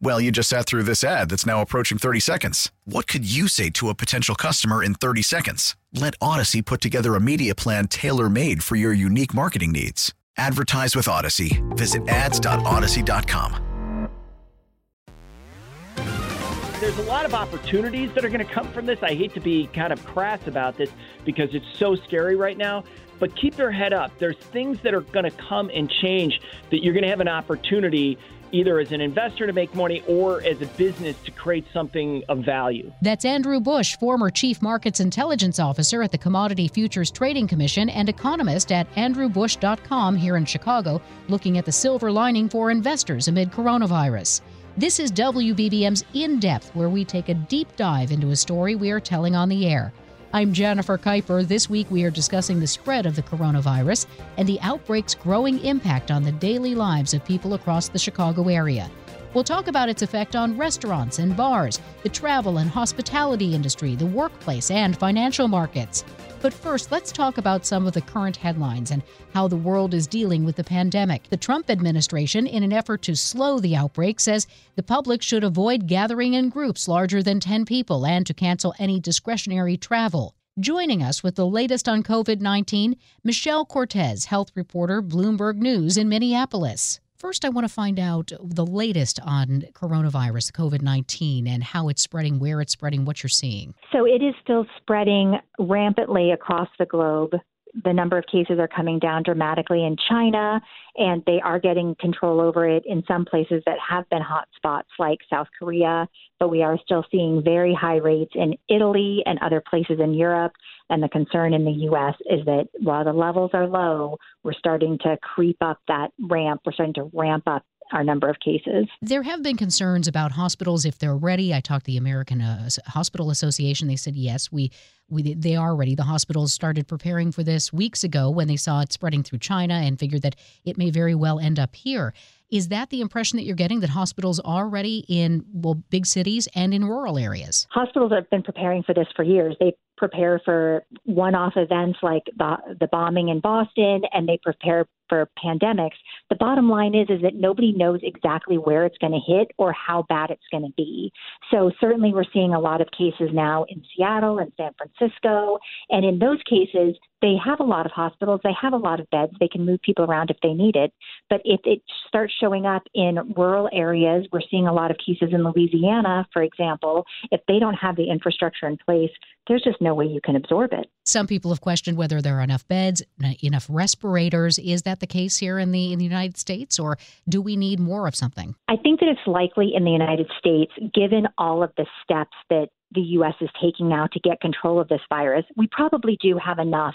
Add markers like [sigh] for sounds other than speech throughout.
Well, you just sat through this ad that's now approaching 30 seconds. What could you say to a potential customer in 30 seconds? Let Audacy put together a media plan tailor made for your unique marketing needs. Advertise with Audacy. Visit ads.audacy.com. There's a lot of opportunities that are going to come from this. I hate to be kind of crass about this because it's so scary right now, but keep your head up. There's things that are going to come and change that you're going to have an opportunity either as an investor to make money or as a business to create something of value. That's Andrew Bush, former Chief Markets Intelligence Officer at the Commodity Futures Trading Commission and economist at andrewbush.com here in Chicago, looking at the silver lining for investors amid coronavirus. This is WBBM's In Depth, where we take a deep dive into a story we are telling on the air. I'm Jennifer Keiper. This week we are discussing the spread of the coronavirus and the outbreak's growing impact on the daily lives of people across the Chicago area. We'll talk about its effect on restaurants and bars, the travel and hospitality industry, the workplace, and financial markets. But first, let's talk about some of the current headlines and how the world is dealing with the pandemic. The Trump administration, in an effort to slow the outbreak, says the public should avoid gathering in groups larger than 10 people and to cancel any discretionary travel. Joining us with the latest on COVID 19, Michelle Cortez, health reporter, Bloomberg News in Minneapolis. First, I want to find out the latest on coronavirus, COVID 19, and how it's spreading, where it's spreading, what you're seeing. So it is still spreading rampantly across the globe. The number of cases are coming down dramatically in China, and they are getting control over it in some places that have been hot spots like South Korea. But we are still seeing very high rates in Italy and other places in Europe. And the concern in the U.S. is that while the levels are low, we're starting to creep up that ramp. We're starting to ramp up our number of cases. There have been concerns about hospitals if they're ready. I talked to the American uh, Hospital Association. They said yes, we, we they are ready. The hospitals started preparing for this weeks ago when they saw it spreading through China and figured that it may very well end up here. Is that the impression that you're getting that hospitals are ready in well big cities and in rural areas? Hospitals have been preparing for this for years. They prepare for one-off events like the, the bombing in Boston and they prepare for pandemics. The bottom line is is that nobody knows exactly where it's going to hit or how bad it's going to be. So certainly we're seeing a lot of cases now in Seattle and San Francisco and in those cases they have a lot of hospitals, they have a lot of beds, they can move people around if they need it. But if it starts showing up in rural areas, we're seeing a lot of cases in Louisiana, for example, if they don't have the infrastructure in place, there's just no way you can absorb it. Some people have questioned whether there are enough beds, enough respirators. Is that the case here in the in the United States, or do we need more of something? I think that it's likely in the United States, given all of the steps that the U.S. is taking now to get control of this virus. We probably do have enough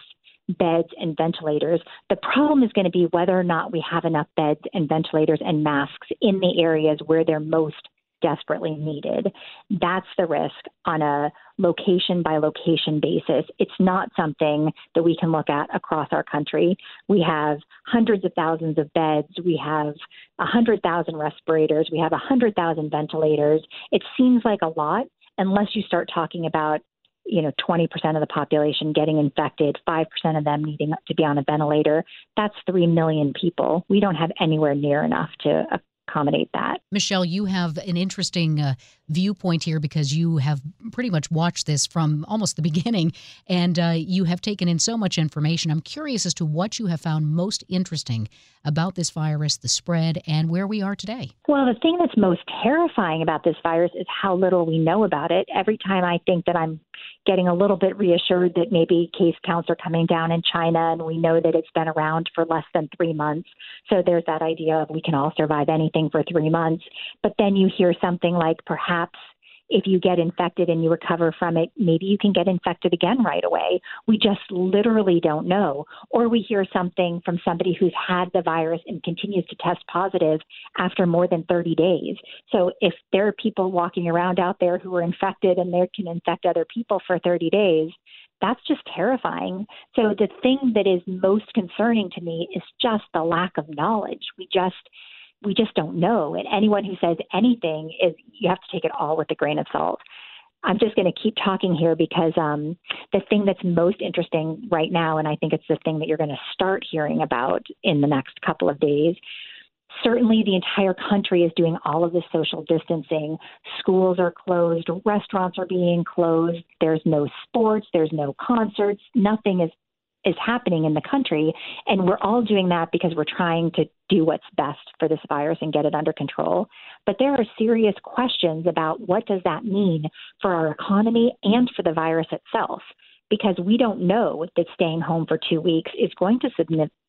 beds and ventilators. The problem is going to be whether or not we have enough beds and ventilators and masks in the areas where they're most desperately needed. That's the risk on a location by location basis. It's not something that we can look at across our country. We have hundreds of thousands of beds, we have 100,000 respirators, we have 100,000 ventilators. It seems like a lot unless you start talking about you know 20% of the population getting infected, 5% of them needing to be on a ventilator. That's 3 million people. We don't have anywhere near enough to accommodate that. Michelle, you have an interesting uh, viewpoint here because you have pretty much watched this from almost the [laughs] beginning and uh, you have taken in so much information. I'm curious as to what you have found most interesting about this virus, the spread, and where we are today. Well, the thing that's most terrifying about this virus is how little we know about it. Every time I think that I'm getting a little bit reassured that maybe case counts are coming down in China and we know that it's been around for less than three months. So there's that idea of we can all survive anything for three months. But then you hear something like perhaps if you get infected and you recover from it, maybe you can get infected again right away. We just literally don't know. Or we hear something from somebody who's had the virus and continues to test positive after more than 30 days. So if there are people walking around out there who are infected and they can infect other people for 30 days, that's just terrifying. So the thing that is most concerning to me is just the lack of knowledge. We just we just don't know. And anyone who says anything is you have to take it all with a grain of salt. I'm just going to keep talking here because um, the thing that's most interesting right now, and I think it's the thing that you're going to start hearing about in the next couple of days. Certainly, the entire country is doing all of this social distancing. Schools are closed, restaurants are being closed. There's no sports, there's no concerts, nothing is is happening in the country. And we're all doing that because we're trying to do what's best for this virus and get it under control. But there are serious questions about what does that mean for our economy and for the virus itself because we don't know that staying home for two weeks is going to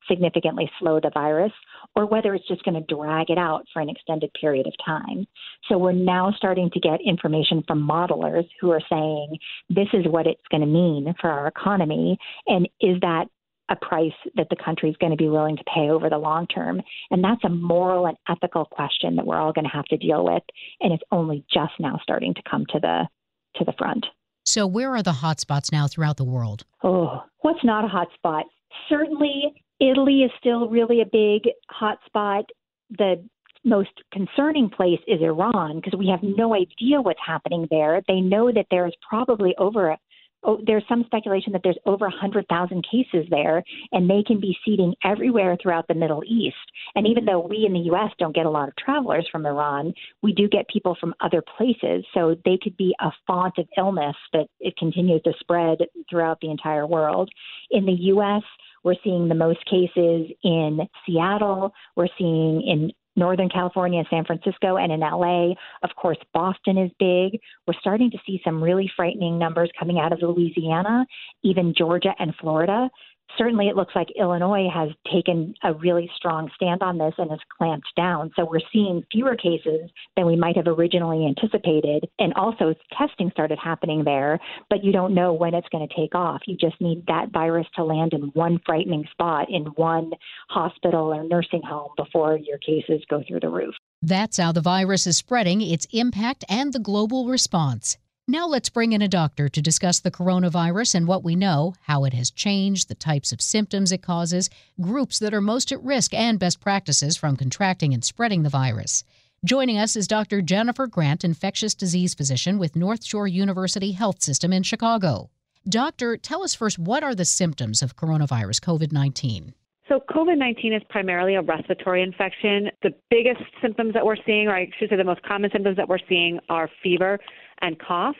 significantly slow the virus or whether it's just going to drag it out for an extended period of time. So we're now starting to get information from modelers who are saying this is what it's going to mean for our economy. And is that a price that the country is going to be willing to pay over the long term? And that's a moral and ethical question that we're all going to have to deal with. And it's only just now starting to come to the to the front. So, where are the hotspots now throughout the world? Oh, what's not a hotspot? Certainly, Italy is still really a big hotspot. The most concerning place is Iran because we have no idea what's happening there. They know that there is probably over oh, there's some speculation that there's over 100,000 cases there, and they can be seeding everywhere throughout the Middle East. And even though we in the U.S. don't get a lot of travelers from Iran, we do get people from other places. So they could be a font of illness that it continues to spread throughout the entire world. In the U.S., we're seeing the most cases in Seattle. We're seeing in Northern California, San Francisco, and in LA. Of course, Boston is big. We're starting to see some really frightening numbers coming out of Louisiana, even Georgia and Florida certainly it looks like Illinois has taken a really strong stand on this and has clamped down. So we're seeing fewer cases than we might have originally anticipated. And also, testing started happening there, but you don't know when it's going to take off. You just need that virus to land in one frightening spot in one hospital or nursing home before your cases go through the roof. That's how the virus is spreading, its impact, and the global response. Now let's bring in a doctor to discuss the coronavirus and what we know, how it has changed, the types of symptoms it causes, groups that are most at risk, and best practices from contracting and spreading the virus. Joining us is Dr. Jennifer Grant, infectious disease physician with North Shore University Health System in Chicago. Doctor, tell us first what are the symptoms of coronavirus COVID 19? So, COVID 19 is primarily a respiratory infection. The biggest symptoms that we're seeing, or I should say the most common symptoms that we're seeing, are fever and cough,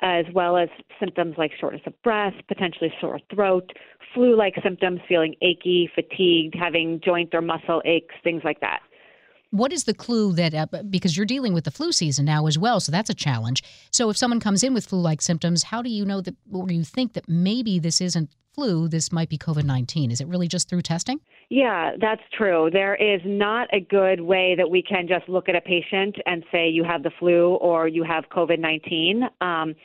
as well as symptoms like shortness of breath, potentially sore throat, flu like symptoms, feeling achy, fatigued, having joint or muscle aches, things like that. What is the clue that, uh, because you're dealing with the flu season now as well, so that's a challenge. So if someone comes in with flu like symptoms, how do you know that, or you think that maybe this isn't flu, this might be COVID 19? Is it really just through testing? Yeah, that's true. There is not a good way that we can just look at a patient and say you have the flu or you have COVID 19. Um,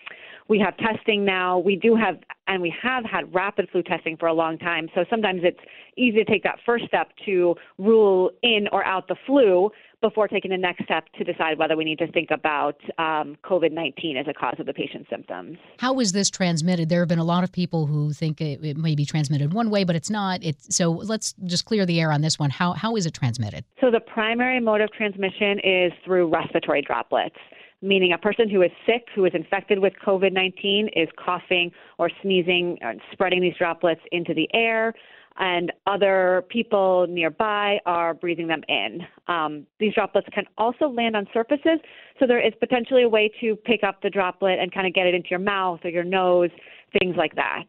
we have testing now. We do have, and we have had rapid flu testing for a long time. So sometimes it's easy to take that first step to rule in or out the flu before taking the next step to decide whether we need to think about um, COVID 19 as a cause of the patient's symptoms. How is this transmitted? There have been a lot of people who think it, it, may be transmitted one way, but it's not. It's, so let's just clear the air on this one. How, how is it transmitted? So the primary mode of transmission is through respiratory droplets. Meaning a person who is sick, who is infected with COVID 19, is coughing or sneezing, or spreading these droplets into the air, and other people nearby are breathing them in. Um, these droplets can also land on surfaces, so there is potentially a way to pick up the droplet and kind of get it into your mouth or your nose things like that.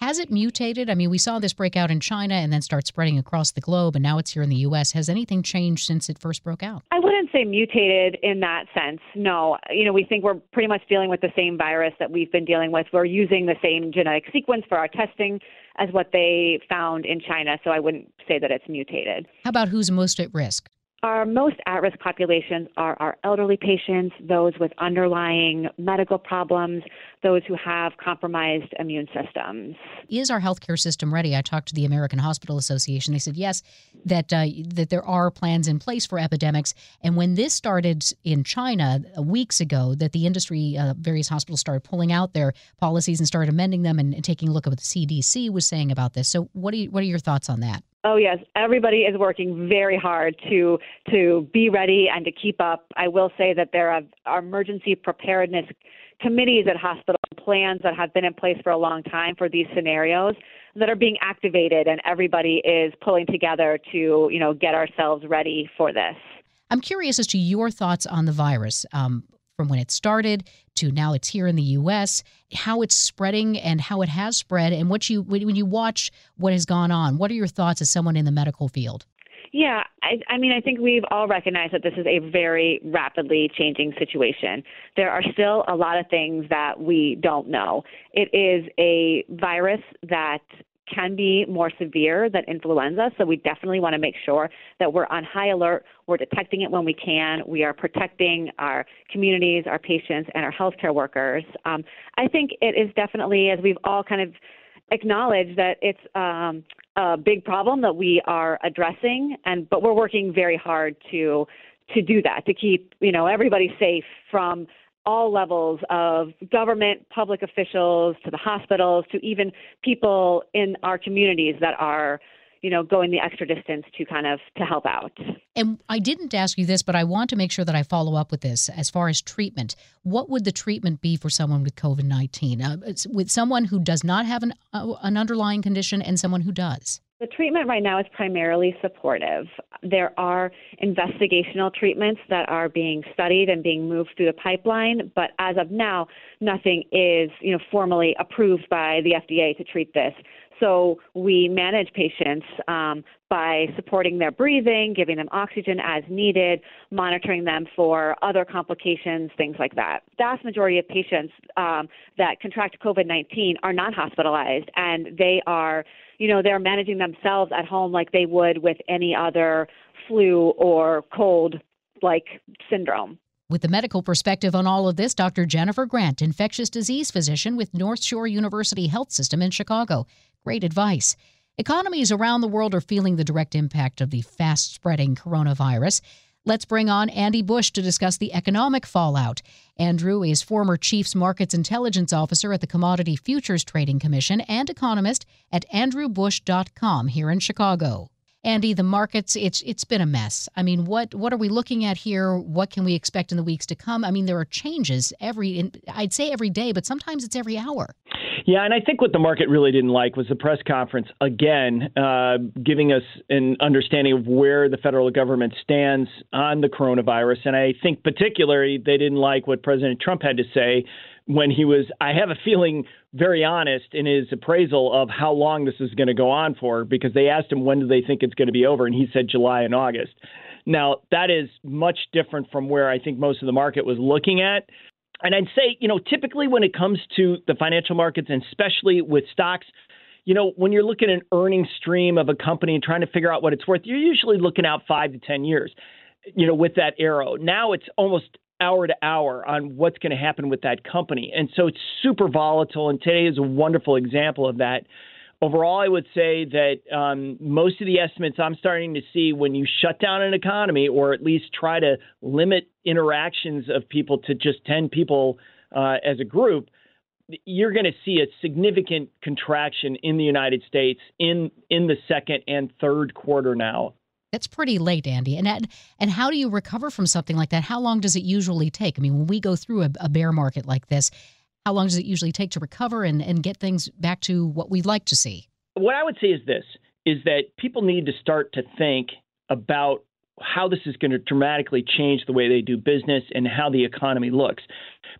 Has it mutated? I mean, we saw this break out in China and then start spreading across the globe, and now it's here in the U.S. Has anything changed since it first broke out? I wouldn't say mutated in that sense. No. You know, we think we're pretty much dealing with the same virus that we've been dealing with. We're using the same genetic sequence for our testing as what they found in China, so I wouldn't say that it's mutated. How about who's most at risk? Our most at risk populations are our elderly patients, those with underlying medical problems, those who have compromised immune systems. Is our healthcare system ready? I talked to the American Hospital Association. They said yes, that uh, that there are plans in place for epidemics. And when this started in China uh, weeks ago, that the industry, uh, various hospitals started pulling out their policies and started amending them and, taking a look at what the CDC was saying about this. So, what do you, what are your thoughts on that? Oh yes, everybody is working very hard to to be ready and to keep up. I will say that there are, emergency preparedness committees at hospital plans that have been in place for a long time for these scenarios that are being activated and everybody is pulling together to you know get ourselves ready for this. I'm curious as to your thoughts on the virus. Um, from when it started to now it's here in the U.S., how it's spreading and how it has spread, and what you when you watch what has gone on. What are your thoughts as someone in the medical field? Yeah, I, I mean, I think we've all recognized that this is a very rapidly changing situation. There are still a lot of things that we don't know. It is a virus that can be more severe than influenza. So we definitely want to make sure that we're on high alert. We're detecting it when we can. We are protecting our communities, our patients, and our healthcare workers. Um, I think it is definitely, as we've all kind of acknowledged, that it's um, a big problem that we are addressing, and but we're working very hard to to do that to keep you know everybody safe from all levels of government, public officials, to the hospitals, to even people in our communities that are you know going the extra distance to kind of to help out. And i didn't ask you this but i want to make sure that i follow up with this as far as treatment. What would the treatment be for someone with covid-19 uh, with someone who does not have an, uh, an underlying condition and someone who does the treatment right now is primarily supportive. There are investigational treatments that are being studied and being moved through the pipeline, but as of now, nothing is, you know, formally approved by the FDA to treat this. So we manage patients um, by supporting their breathing, giving them oxygen as needed, monitoring them for other complications, things like that. The Vast majority of patients um, that contract COVID-19 are not hospitalized, and they are, you know, they're managing themselves at home like they would with any other flu or cold like syndrome. With the medical perspective on all of this, Dr. Jennifer Grant, infectious disease physician with North Shore University Health System in Chicago. Great advice. Economies around the world are feeling the direct impact of the fast spreading coronavirus. Let's bring on Andy Bush to discuss the economic fallout. Andrew is former Chiefs Markets Intelligence Officer at the Commodity Futures Trading Commission and economist at andrewbush.com here in Chicago. Andy, the markets it's it's been a mess. I mean, what what are we looking at here? What can we expect in the weeks to come? I mean, there are changes every I'd say every day, but sometimes it's every hour. Yeah, and I think what the market really didn't like was the press conference again, uh, giving us an understanding of where the federal government stands on the coronavirus. And I think particularly they didn't like what President Trump had to say when he was, I have a feeling, very honest in his appraisal of how long this is going to go on for, because they asked him when do they think it's going to be over, and he said July and August. Now, that is much different from where I think most of the market was looking at. And I'd say, you know, typically when it comes to the financial markets and especially with stocks, you know, when you're looking at an earnings stream of a company and trying to figure out what it's worth, you're usually looking out five to 10 years, you know, with that arrow. Now it's almost hour to hour on what's going to happen with that company. And so it's super volatile. And today is a wonderful example of that. Overall, I would say that um, most of the estimates I'm starting to see when you shut down an economy or at least try to limit interactions of people to just 10 people uh, as a group, you're going to see a significant contraction in the United States in in the second and third quarter now That's pretty late, Andy. And and how do you recover from something like that? How long does it usually take? I mean, when we go through a, a bear market like this, how long does it usually take to recover and, and get things back to what we'd like to see? What I would say is this is that people need to start to think about how this is going to dramatically change the way they do business and how the economy looks.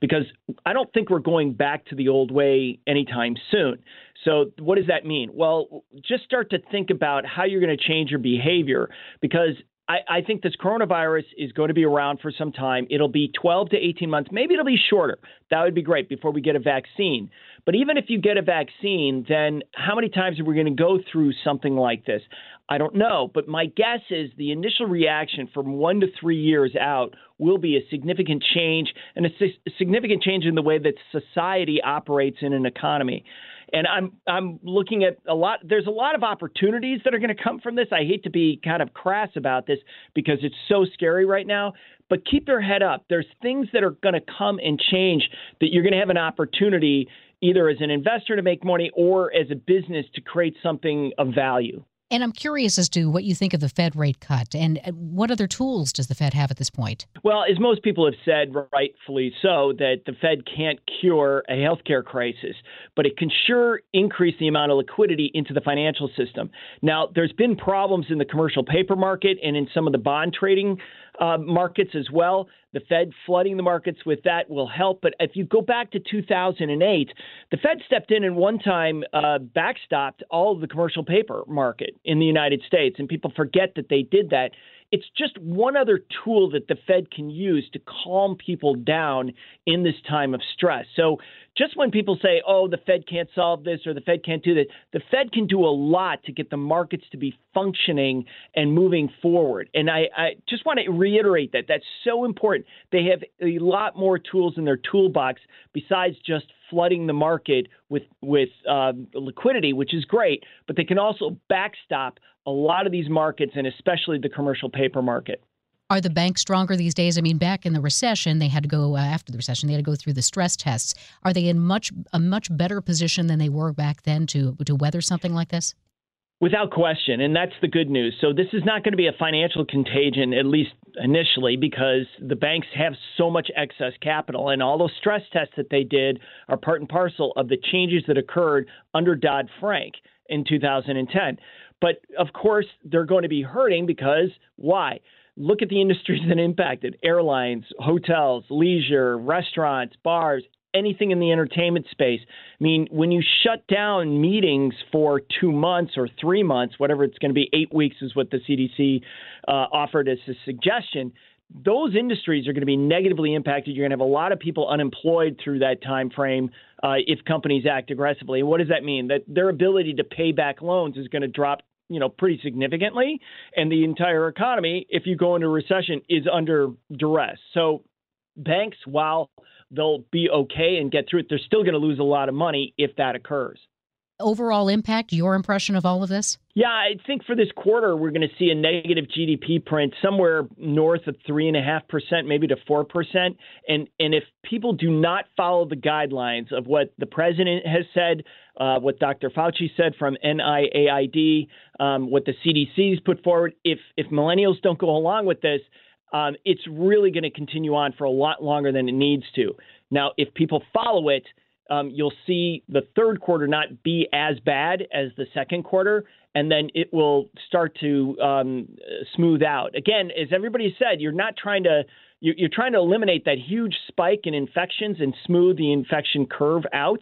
Because I don't think we're going back to the old way anytime soon. So, what does that mean? Well, just start to think about how you're going to change your behavior because I, I, think this coronavirus is going to be around for some time. It'll be 12 to 18 months. Maybe it'll be shorter. That would be great before we get a vaccine. But even if you get a vaccine, then how many times are we going to go through something like this? I don't know. But my guess is the initial reaction from one to three years out will be a significant change and a, a significant change in the way that society operates in an economy. And I'm I'm looking at a lot. There's a lot of opportunities that are going to come from this. I hate to be kind of crass about this because it's so scary right now. But keep your head up. There's things that are going to come and change that you're going to have an opportunity either as an investor to make money or as a business to create something of value. And I'm curious as to what you think of the Fed rate cut and uh, what other tools does the Fed have at this point? Well, as most people have said, rightfully so, that the Fed can't cure a healthcare crisis, but it can sure increase the amount of liquidity into the financial system. Now, there's been problems in the commercial paper market and in some of the bond trading uh, markets as well. The Fed flooding the markets with that will help. But if you go back to 2008, the Fed stepped in and one time uh, backstopped all of the commercial paper market in the United States. And people forget that they did that. It's just one other tool that the Fed can use to calm people down in this time of stress. So just when people say, oh, the Fed can't solve this or the Fed can't do that, the Fed can do a lot to get the markets to be functioning and moving forward. And I, I just want to reiterate that. That's so important. They have a lot more tools in their toolbox besides just flooding the market with with uh, liquidity, which is great, but they can also backstop a lot of these markets and especially the commercial paper market. Are the banks stronger these days? I mean, back in the recession, they had to go uh, after the recession. They had to go through the stress tests. Are they in much a much better position than they were back then to to weather something like this? Without question, and that's the good news. So this is not going to be a financial contagion, at least initially, because the banks have so much excess capital, and all those stress tests that they did are part and parcel of the changes that occurred under Dodd Frank in 2010. But of course, they're going to be hurting because why? Look at the industries that impacted airlines, hotels, leisure, restaurants, bars, anything in the entertainment space. I mean, when you shut down meetings for two months or three months, whatever it's going to be, eight weeks is what the CDC uh, offered as a suggestion. Those industries are going to be negatively impacted. You're going to have a lot of people unemployed through that time frame uh, if companies act aggressively. And what does that mean? That their ability to pay back loans is going to drop you know, pretty significantly, and the entire economy, if you go into recession, is under duress. So banks, while they'll be okay and get through it, they're still going to lose a lot of money if that occurs. Overall impact, your impression of all of this? Yeah, I think for this quarter, we're going to see a negative GDP print somewhere north of 3.5%, maybe to 4%. And, and if people do not follow the guidelines of what the president has said, uh, what Dr. Fauci said from NIAID, um, what the CDC CDC's put forward, if, if millennials don't go along with this, um, it's really going to continue on for a lot longer than it needs to. Now, if people follow it, um, you'll see the third quarter not be as bad as the second quarter, and then it will start to um, smooth out. Again, as everybody said, you're not trying to you're trying to eliminate that huge spike in infections and smooth the infection curve out.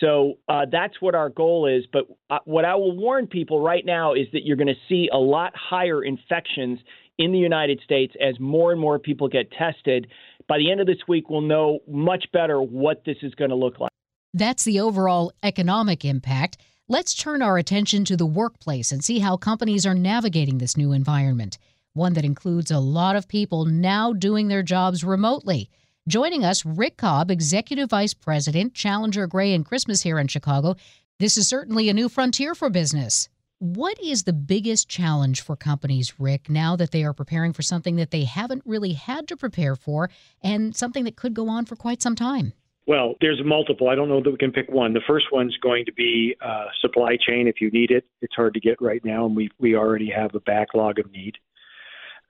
So uh, that's what our goal is. But uh, what I will warn people right now is that you're going to see a lot higher infections in the United States as more and more people get tested. By the end of this week, we'll know much better what this is going to look like. That's the overall economic impact. Let's turn our attention to the workplace and see how companies are navigating this new environment, one that includes a lot of people now doing their jobs remotely. Joining us, Rick Cobb, Executive Vice President, Challenger Gray and Christmas here in Chicago. This is certainly a new frontier for business. What is the biggest challenge for companies, Rick, now that they are preparing for something that they haven't really had to prepare for and something that could go on for quite some time? Well, there's multiple. I don't know that we can pick one. The first one's going to be uh, supply chain. If you need it, it's hard to get right now, and we we already have a backlog of need.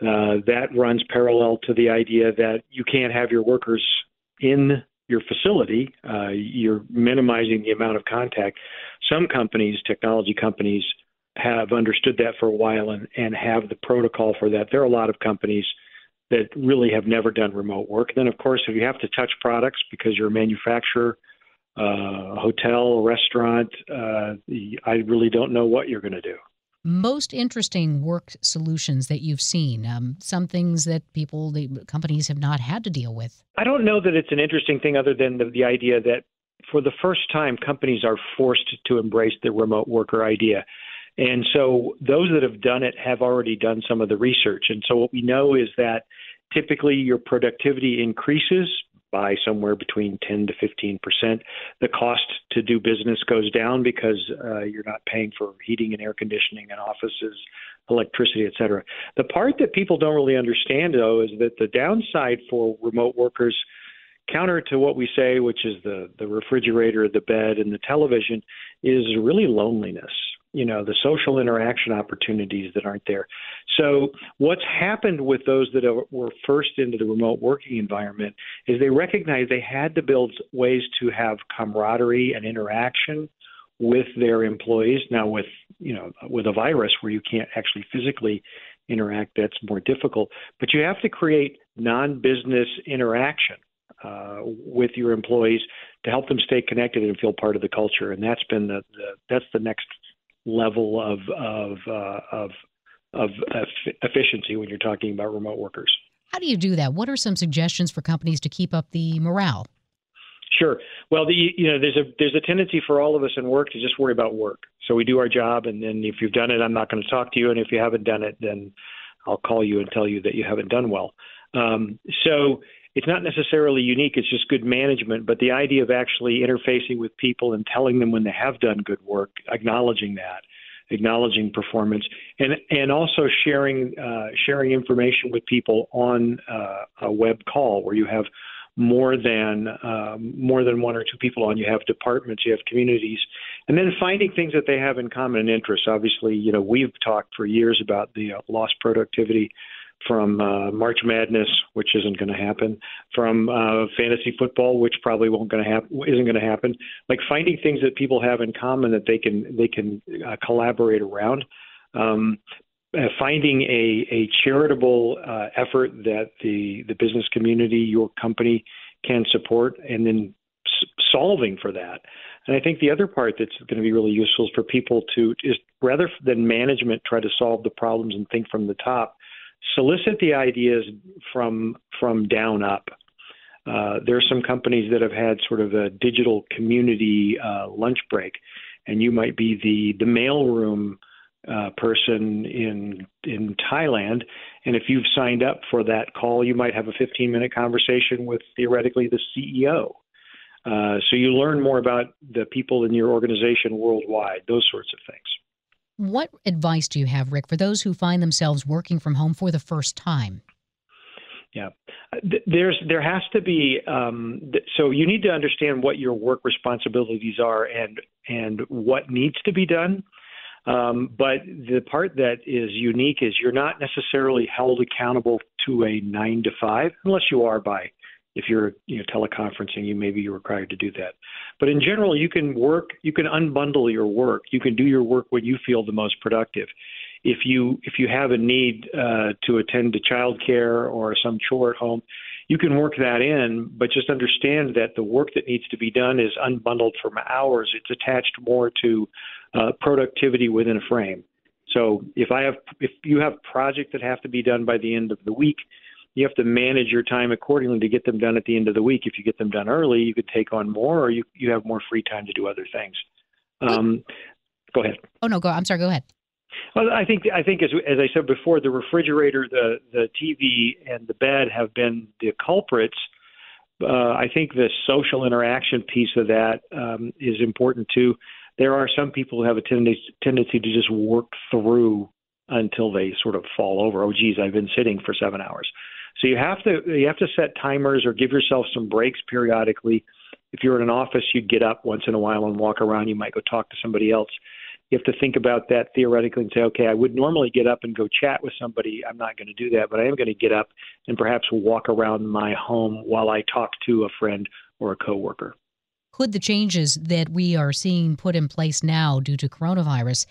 Uh, that runs parallel to the idea that you can't have your workers in your facility. Uh, you're minimizing the amount of contact. Some companies, technology companies, have understood that for a while and, and have the protocol for that. There are a lot of companies that really have never done remote work. Then, of course, if you have to touch products because you're a manufacturer, uh, a hotel, a restaurant, uh, I really don't know what you're going to do. Most interesting work solutions that you've seen, um, some things that people, the companies have not had to deal with. I don't know that it's an interesting thing other than the, the idea that for the first time, companies are forced to embrace the remote worker idea. And so those that have done it have already done some of the research. And so what we know is that typically your productivity increases by somewhere between 10 to 15 percent. The cost to do business goes down because uh, you're not paying for heating and air conditioning in offices, electricity, et cetera. The part that people don't really understand, though, is that the downside for remote workers, counter to what we say, which is the the refrigerator, the bed, and the television, is really loneliness you know the social interaction opportunities that aren't there. So what's happened with those that are, were first into the remote working environment is they recognized they had to build ways to have camaraderie and interaction with their employees. Now with you know with a virus where you can't actually physically interact that's more difficult. But you have to create non-business interaction uh, with your employees to help them stay connected and feel part of the culture. And that's been the, the that's the next level of of uh, of of efficiency when you're talking about remote workers. How do you do that? What are some suggestions for companies to keep up the morale? Sure. Well, the you know there's a there's a tendency for all of us in work to just worry about work. So we do our job, and then if you've done it, I'm not going to talk to you, and if you haven't done it, then I'll call you and tell you that you haven't done well. Um, so it's not necessarily unique. It's just good management. But the idea of actually interfacing with people and telling them when they have done good work, acknowledging that, acknowledging performance, and and also sharing uh, sharing information with people on uh, a web call where you have more than um, more than one or two people on. You have departments, you have communities, and then finding things that they have in common and interests. Obviously, you know we've talked for years about the uh, lost productivity from uh, March Madness, which isn't going to happen, from uh, fantasy football, which probably won't going to happen, isn't going to happen. Like finding things that people have in common that they can they can uh, collaborate around. Um, uh, finding a, a charitable uh, effort that the the business community, your company, can support, and then s- solving for that. And I think the other part that's going to be really useful is for people to is rather than management try to solve the problems and think from the top, solicit the ideas from from down up. Uh, there are some companies that have had sort of a digital community uh, lunch break, and you might be the the mailroom uh, person in in Thailand, and if you've signed up for that call, you might have a 15 minute conversation with theoretically the CEO. Uh, so you learn more about the people in your organization worldwide, those sorts of things. What advice do you have, Rick, for those who find themselves working from home for the first time? Yeah, there's there has to be um, so you need to understand what your work responsibilities are and and what needs to be done. Um, but the part that is unique is you're not necessarily held accountable to a nine to five unless you are by if you're you know teleconferencing you maybe you're required to do that. But in general you can work you can unbundle your work. You can do your work when you feel the most productive. If you if you have a need uh, to attend to child care or some chore at home you can work that in but just understand that the work that needs to be done is unbundled from hours. It's attached more to uh, productivity within a frame. So if i have if you have projects that have to be done by the end of the week you have to manage your time accordingly to get them done at the end of the week. If you get them done early, you could take on more, or you you have more free time to do other things. Um, go ahead. Oh no, go. I'm sorry. Go ahead. Well, I think I think as as I said before, the refrigerator, the the TV, and the bed have been the culprits. Uh, I think the social interaction piece of that um, is important too. There are some people who have a tendency tendency to just work through until they sort of fall over. Oh, geez, I've been sitting for seven hours. So you have to you have to set timers or give yourself some breaks periodically if you're in an office, you'd get up once in a while and walk around. You might go talk to somebody else. You have to think about that theoretically and say, okay, I would normally get up and go chat with somebody. I'm not going to do that, but I am going to get up and perhaps walk around my home while I talk to a friend or a coworker. Could the changes that we are seeing put in place now due to coronavirus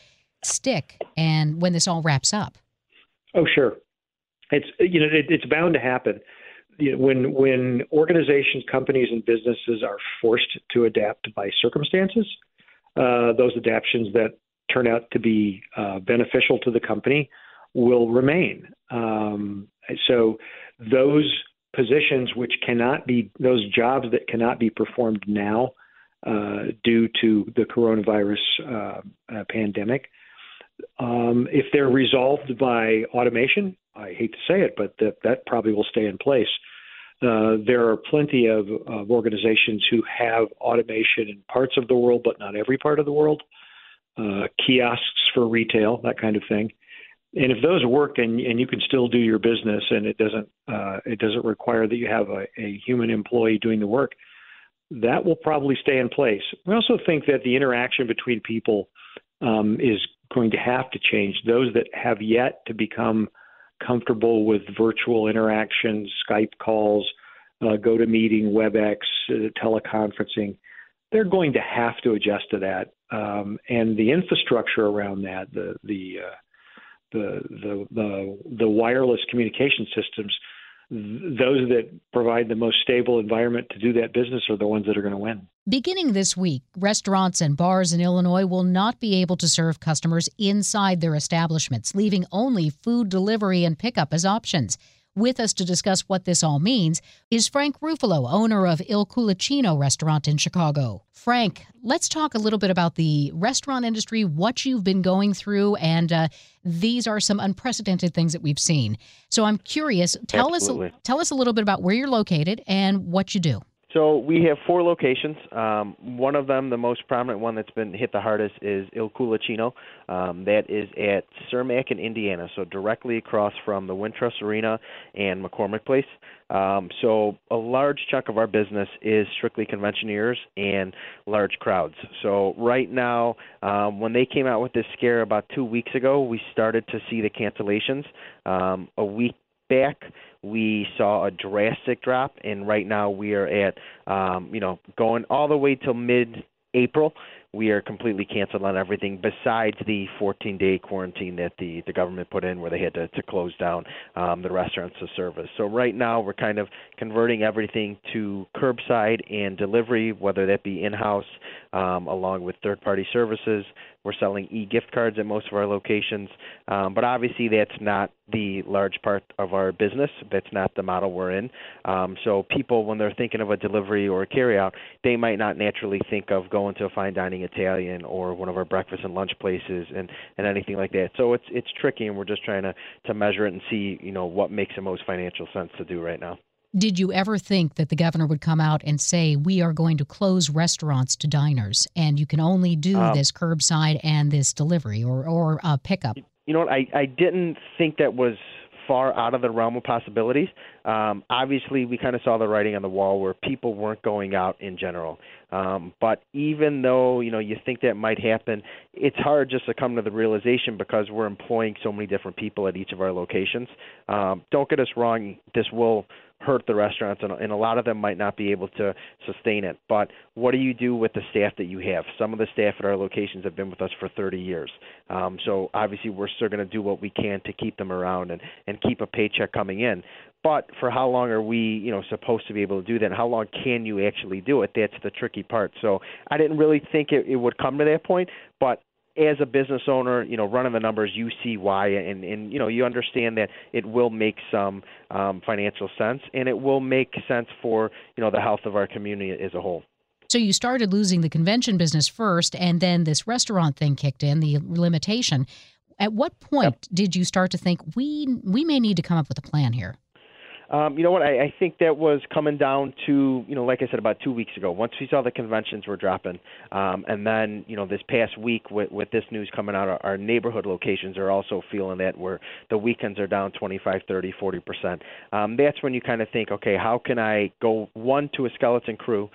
stick and when this all wraps up? Oh, sure. It's you know it, it's bound to happen. You know, when when organizations, companies, and businesses are forced to adapt by circumstances, uh, those adaptations that turn out to be uh, beneficial to the company will remain. Um, so those positions which cannot be those jobs that cannot be performed now uh, due to the coronavirus uh, uh, pandemic um, if they're resolved by automation, I hate to say it, but that, that probably will stay in place. Uh, there are plenty of, of, organizations who have automation in parts of the world, but not every part of the world. Uh, kiosks for retail, that kind of thing. And if those work and, and you can still do your business, and it doesn't uh, it doesn't require that you have a, a human employee doing the work, that will probably stay in place. We also think that the interaction between people um, is going to have to change. Those that have yet to become comfortable with virtual interactions, Skype calls, uh, GoToMeeting, WebEx, uh, teleconferencing, they're going to have to adjust to that. Um, and the infrastructure around that, the the, uh, the the the the wireless communication systems, those that provide the most stable environment to do that business are the ones that are going to win. Beginning this week, restaurants and bars in Illinois will not be able to serve customers inside their establishments, leaving only food delivery and pickup as options. With us to discuss what this all means is Frank Ruffalo, owner of Il Culaccino restaurant in Chicago. Frank, let's talk a little bit about the restaurant industry, what you've been going through, and uh, these are some unprecedented things that we've seen. So I'm curious. Tell Absolutely. us tell us a little bit about where you're located and what you do. So we have four locations. Um, one of them, the most prominent one that's been hit the hardest, is Il Culaccino. Um, that is at Cermak in Indiana, so directly across from the Wintrust Arena and McCormick Place. Um, so a large chunk of our business is strictly conventioneers and large crowds. So right now, um, when they came out with this scare about two weeks ago, we started to see the cancellations. Um, a week back, we saw a drastic drop, and right now we are at, um, you know, going all the way till mid April we are completely canceled on everything besides the 14 day quarantine that the, the government put in where they had to, to close down um, the restaurants to service. So right now we're kind of converting everything to curbside and delivery, whether that be in house um, along with third party services. We're selling e gift cards at most of our locations, um, but obviously that's not the large part of our business. That's not the model we're in. Um, so people, when they're thinking of a delivery or a carryout, they might not naturally think of going to a fine dining Italian or one of our breakfast and lunch places and and anything like that. So it's it's tricky, and we're just trying to to measure it and see you know what makes the most financial sense to do right now. Did you ever think that the governor would come out and say, we are going to close restaurants to diners and you can only do um, this curbside and this delivery or, or uh, pickup? You know what? I, I didn't think that was far out of the realm of possibilities. Um, obviously, we kind of saw the writing on the wall where people weren't going out in general. Um, but even though you know you think that might happen, it's hard just to come to the realization because we're employing so many different people at each of our locations. Um, don't get us wrong; this will hurt the restaurants, and, and a lot of them might not be able to sustain it. But what do you do with the staff that you have? Some of the staff at our locations have been with us for 30 years. Um, so obviously, we're still going to do what we can to keep them around and and keep a paycheck coming in. But for how long are we, you know, supposed to be able to do that? And how long can you actually do it? That's the tricky part. So I didn't really think it, it would come to that point, but as a business owner, you know, running the numbers, you see why, and and you know, you understand that it will make some um, financial sense, and it will make sense for you know the health of our community as a whole. So you started losing the convention business first, and then this restaurant thing kicked in, the limitation. At what point yep. did you start to think we we may need to come up with a plan here? Um, you know what? I, I think that was coming down to, you know, like I said, about two weeks ago. Once we saw the conventions were dropping, um, and then, you know, this past week with, with this news coming out, our, our neighborhood locations are also feeling that where the weekends are down 25, 30, 40 percent. Um, that's when you kind of think, okay, how can I go one to a skeleton crew?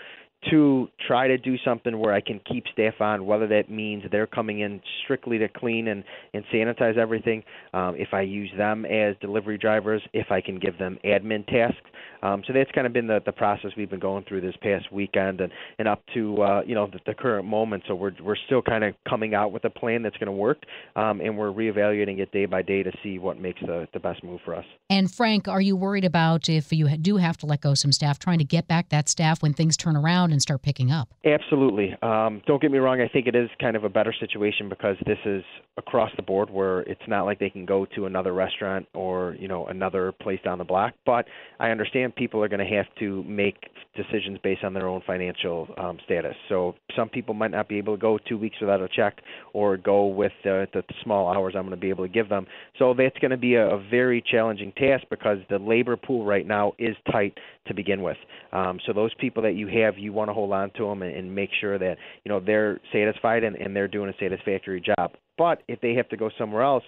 To try to do something where I can keep staff on, whether that means they're coming in strictly to clean and, and sanitize everything, um, if I use them as delivery drivers, if I can give them admin tasks. Um, so that's kind of been the, the process we've been going through this past weekend and, and up to uh, you know the, the current moment. So we're we're still kind of coming out with a plan that's going to work, um, and we're reevaluating it day by day to see what makes the, the best move for us. And Frank, are you worried about if you do have to let go some staff, trying to get back that staff when things turn around and start picking up? Absolutely. Um, don't get me wrong. I think it is kind of a better situation because this is across the board where it's not like they can go to another restaurant or you know another place down the block. But I understand people are going to have to make decisions based on their own financial um, status. So some people might not be able to go two weeks without a check or go with the, the small hours I'm going to be able to give them. So that's going to be a, a very challenging task because the labor pool right now is tight to begin with. Um, so those people that you have, you want to hold on to them and, and make sure that you know they're satisfied and, and they're doing a satisfactory job. But if they have to go somewhere else,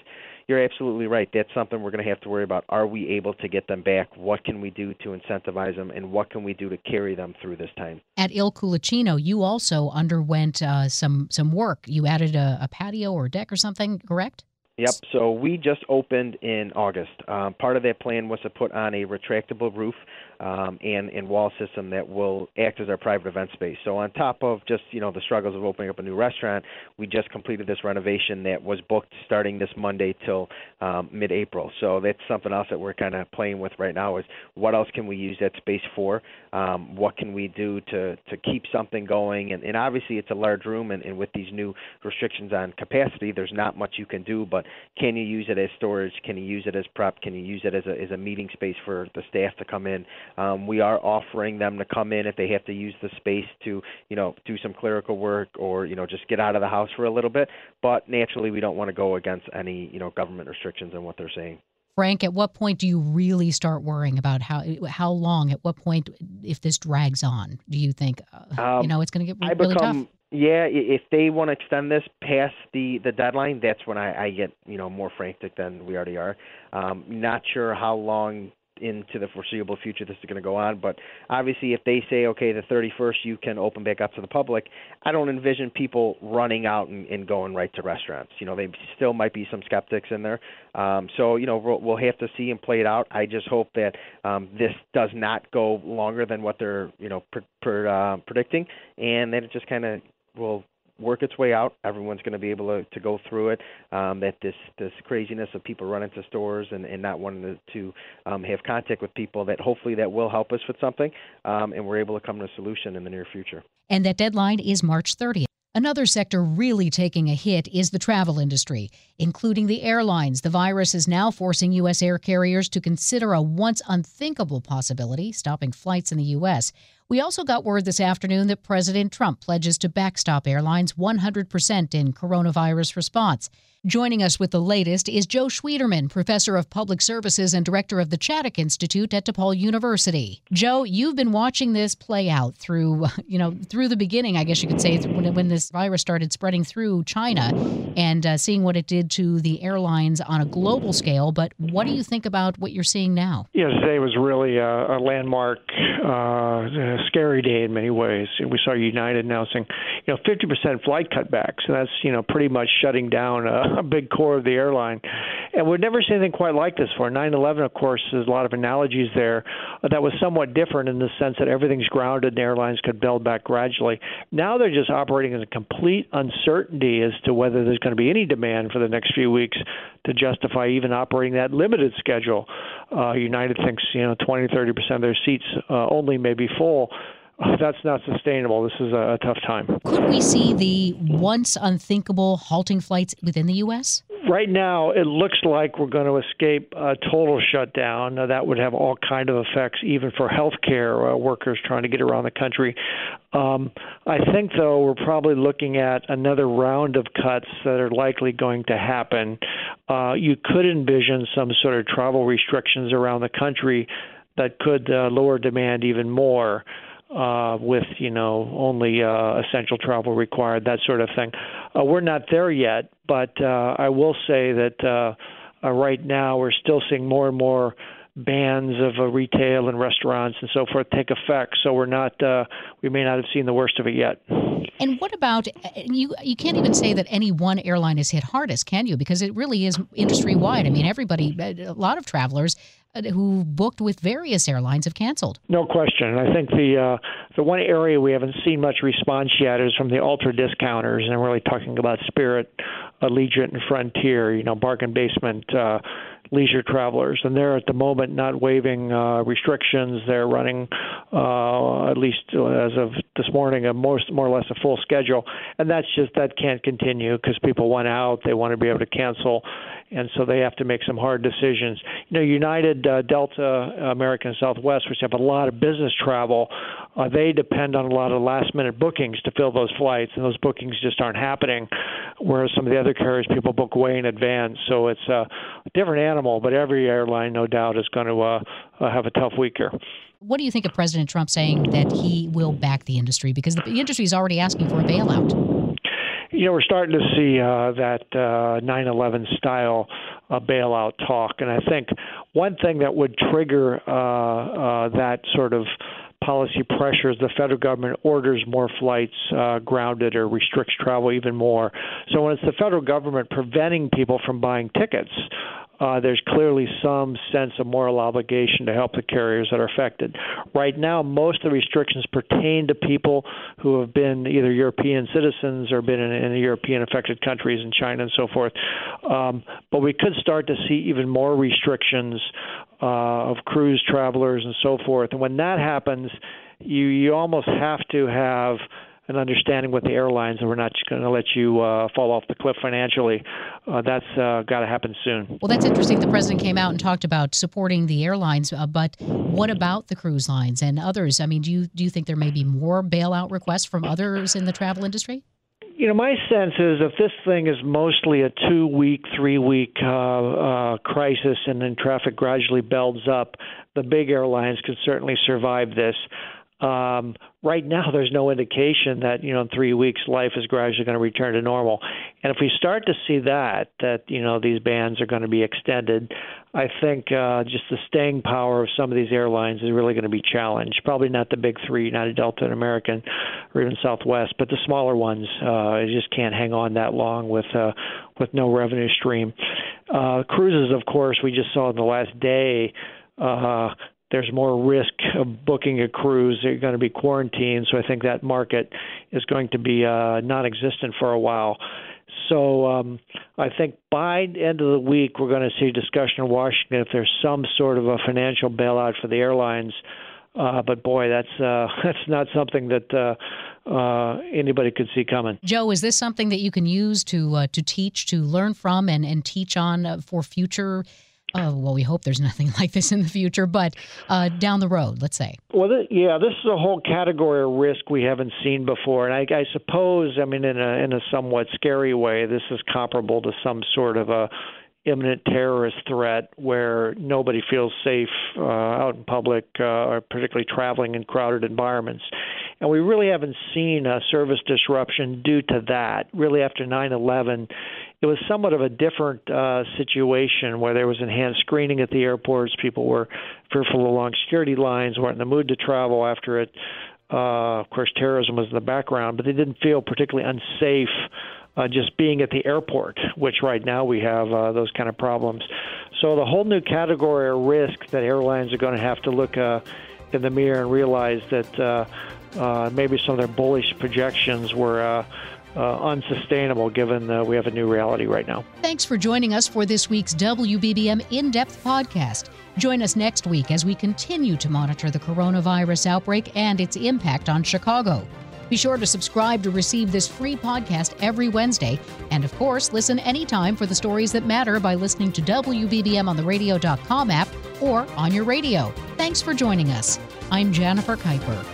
you're absolutely right. That's something we're going to have to worry about. Are we able to get them back? What can we do to incentivize them, and what can we do to carry them through this time? At Il Culaccino, you also underwent uh, some some work. You added a, a patio or a deck or something, correct? Yep. So we just opened in August. Um, part of that plan was to put on a retractable roof um, and and wall system that will act as our private event space. So on top of just you know the struggles of opening up a new restaurant, we just completed this renovation that was booked starting this Monday till um, mid-April. So that's something else that we're kind of playing with right now is what else can we use that space for? Um, what can we do to to keep something going? And, and obviously it's a large room, and, and with these new restrictions on capacity, there's not much you can do. But can you use it as storage? Can you use it as prep? Can you use it as a as a meeting space for the staff to come in? Um, we are offering them to come in if they have to use the space to, you know, do some clerical work or, you know, just get out of the house for a little bit. But naturally, we don't want to go against any, you know, government restrictions on what they're saying. Frank, at what point do you really start worrying about how how long? At what point, if this drags on, do you think uh, um, you know it's going to get really become, tough? Yeah, if they want to extend this past the the deadline, that's when I, I get you know more frantic than we already are. Um, not sure how long into the foreseeable future this is going to go on. But obviously, if they say, okay, the 31st you can open back up to the public, I don't envision people running out and, and going right to restaurants. You know, they still might be some skeptics in there. Um, so, you know, we'll, we'll have to see and play it out. I just hope that um, this does not go longer than what they're, you know, per, per, uh, predicting, and that it just kind of will work its way out. Everyone's going to be able to, to go through it. Um, that this this craziness of people running to stores and, and not wanting to, to um, have contact with people. That hopefully that will help us with something, um, and we're able to come to a solution in the near future. And that deadline is March 30th. Another sector really taking a hit is the travel industry, including the airlines. The virus is now forcing U.S. air carriers to consider a once unthinkable possibility stopping flights in the U.S. We also got word this afternoon that President Trump pledges to backstop airlines 100% in coronavirus response. Joining us with the latest is Joe Schwieterman, professor of public services and director of the Chaddick Institute at DePaul University. Joe, you've been watching this play out through, [laughs] you know, through the beginning, I guess you could say, when, when this virus started spreading through China and uh, seeing what it did to the airlines on a global scale. But what do you think about what you're seeing now? Yeah, today was really a, a landmark, uh, a scary day in many ways. We saw United announcing, you know, 50% flight cutbacks, and that's, you know, pretty much shutting down. Uh, [laughs] a big core of the airline. And we've never seen anything quite like this before. 9 11, of course, there's a lot of analogies there. That was somewhat different in the sense that everything's grounded and airlines could build back gradually. Now they're just operating in a complete uncertainty as to whether there's going to be any demand for the next few weeks to justify even operating that limited schedule. Uh, United thinks, you know, 20, 30% of their seats uh, only may be full. [laughs] that's not sustainable. This is a, a tough time. Could we see the once unthinkable halting flights within the U.S.? Right now, it looks like we're going to escape a total shutdown. Now, that would have all kind of effects, even for healthcare uh, workers trying to get around the country. Um, I think, though, we're probably looking at another round of cuts that are likely going to happen. Uh, you could envision some sort of travel restrictions around the country that could uh, lower demand even more uh, with you know only uh, essential travel required, that sort of thing. Uh, we're not there yet, but uh, I will say that uh, uh, right now we're still seeing more and more bans of uh, retail and restaurants and so forth take effect. So we're not, uh, we may not have seen the worst of it yet. And what about you? You can't even say that any one airline is hit hardest, can you? Because it really is industry wide. I mean, everybody, a lot of travelers who booked with various airlines have canceled. No question. I think the uh, the one area we haven't seen much response yet is from the ultra discounters, and I'm really talking about Spirit, Allegiant, and Frontier. You know, bargain basement. Uh, leisure travelers, and they're at the moment not waiving uh, restrictions. They're running, uh, at least as of this morning, a more more or less a full schedule, and that's just that can't continue because people want out. They want to be able to cancel, and so they have to make some hard decisions. You know, United, uh, Delta, American, Southwest, which have a lot of business travel, uh, they depend on a lot of last minute bookings to fill those flights, and those bookings just aren't happening. Whereas some of the other carriers, people book way in advance, so it's a different animal. But every airline, no doubt, is going to uh, uh, have a tough week here. What do you think of President Trump saying that he will back the industry because the industry is already asking for a bailout? you know, we're starting to see uh, that uh, 9/11 style uh, bailout talk, and I think one thing that would trigger uh, uh, that sort of policy pressures, the federal government orders more flights uh, grounded or restricts travel even more. So when it's the federal government preventing people from buying tickets, uh, there's clearly some sense of moral obligation to help the carriers that are affected. Right now, most of the restrictions pertain to people who have been either European citizens or been in, in European affected countries in China and so forth. Um, but we could start to see even more restrictions uh, of cruise travelers and so forth. And when that happens, you you almost have to have an understanding with the airlines that we're not going to let you uh, fall off the cliff financially. Uh, that's uh, got to happen soon. Well, that's interesting. The president came out and talked about supporting the airlines, uh, but what about the cruise lines and others? I mean, do you do you think there may be more bailout requests from others in the travel industry? you know, my sense is if this thing is mostly a two week, three week uh, uh, crisis and then traffic gradually builds up, the big airlines can certainly survive this. Um, right now, [laughs] there's no indication that you know in three weeks life is gradually going to return to normal. And if we start to see that, that you know these bans are going to be extended, I think uh, just the staying power of some of these airlines is really going to be challenged. Probably not the big three, United, Delta, and American, or even Southwest, but the smaller ones uh, just can't hang on that long with uh, with no revenue stream. Uh, cruises, of course, we just saw in the last day. Uh, there's more risk of booking a cruise. They're going to be quarantined, so I think that market is going to be uh, non-existent for a while. So um, I think by end of the week, we're going to see discussion in Washington if there's some sort of a financial bailout for the airlines. Uh, but boy, that's uh, [laughs] that's not something that uh, uh, anybody could see coming. Joe, is this something that you can use to uh, to teach, to learn from, and and teach on uh, for future uh, well, we hope there's nothing [laughs] like this in the future, but uh, down the road, let's say. Well, th- yeah, this is a whole category of risk we haven't seen before, and I, I suppose, I mean, in a in a somewhat scary way, this is comparable to some sort of a imminent terrorist threat where nobody feels safe uh, out in public uh, or particularly traveling in crowded environments. And we really haven't seen a service disruption due to that. Really, after 9 11, it was somewhat of a different uh, situation where there was enhanced screening at the airports. People were fearful of long security lines, weren't in the mood to travel after it. Uh, of course, terrorism was in the background, but they didn't feel particularly unsafe uh, just being at the airport, which right now we have uh, those kind of problems. So the whole new category of risk that airlines are going to have to look uh, in the mirror and realize that uh, uh, maybe some of their bullish projections were. Uh, uh, unsustainable given we have a new reality right now. Thanks for joining us for this week's WBBM In Depth podcast. Join us next week as we continue to monitor the coronavirus outbreak and its impact on Chicago. Be sure to subscribe to receive this free podcast every Wednesday. And of course, listen anytime for the stories that matter by listening to WBBM on the radio.com app or on your radio. Thanks for joining us. I'm Jennifer Keiper.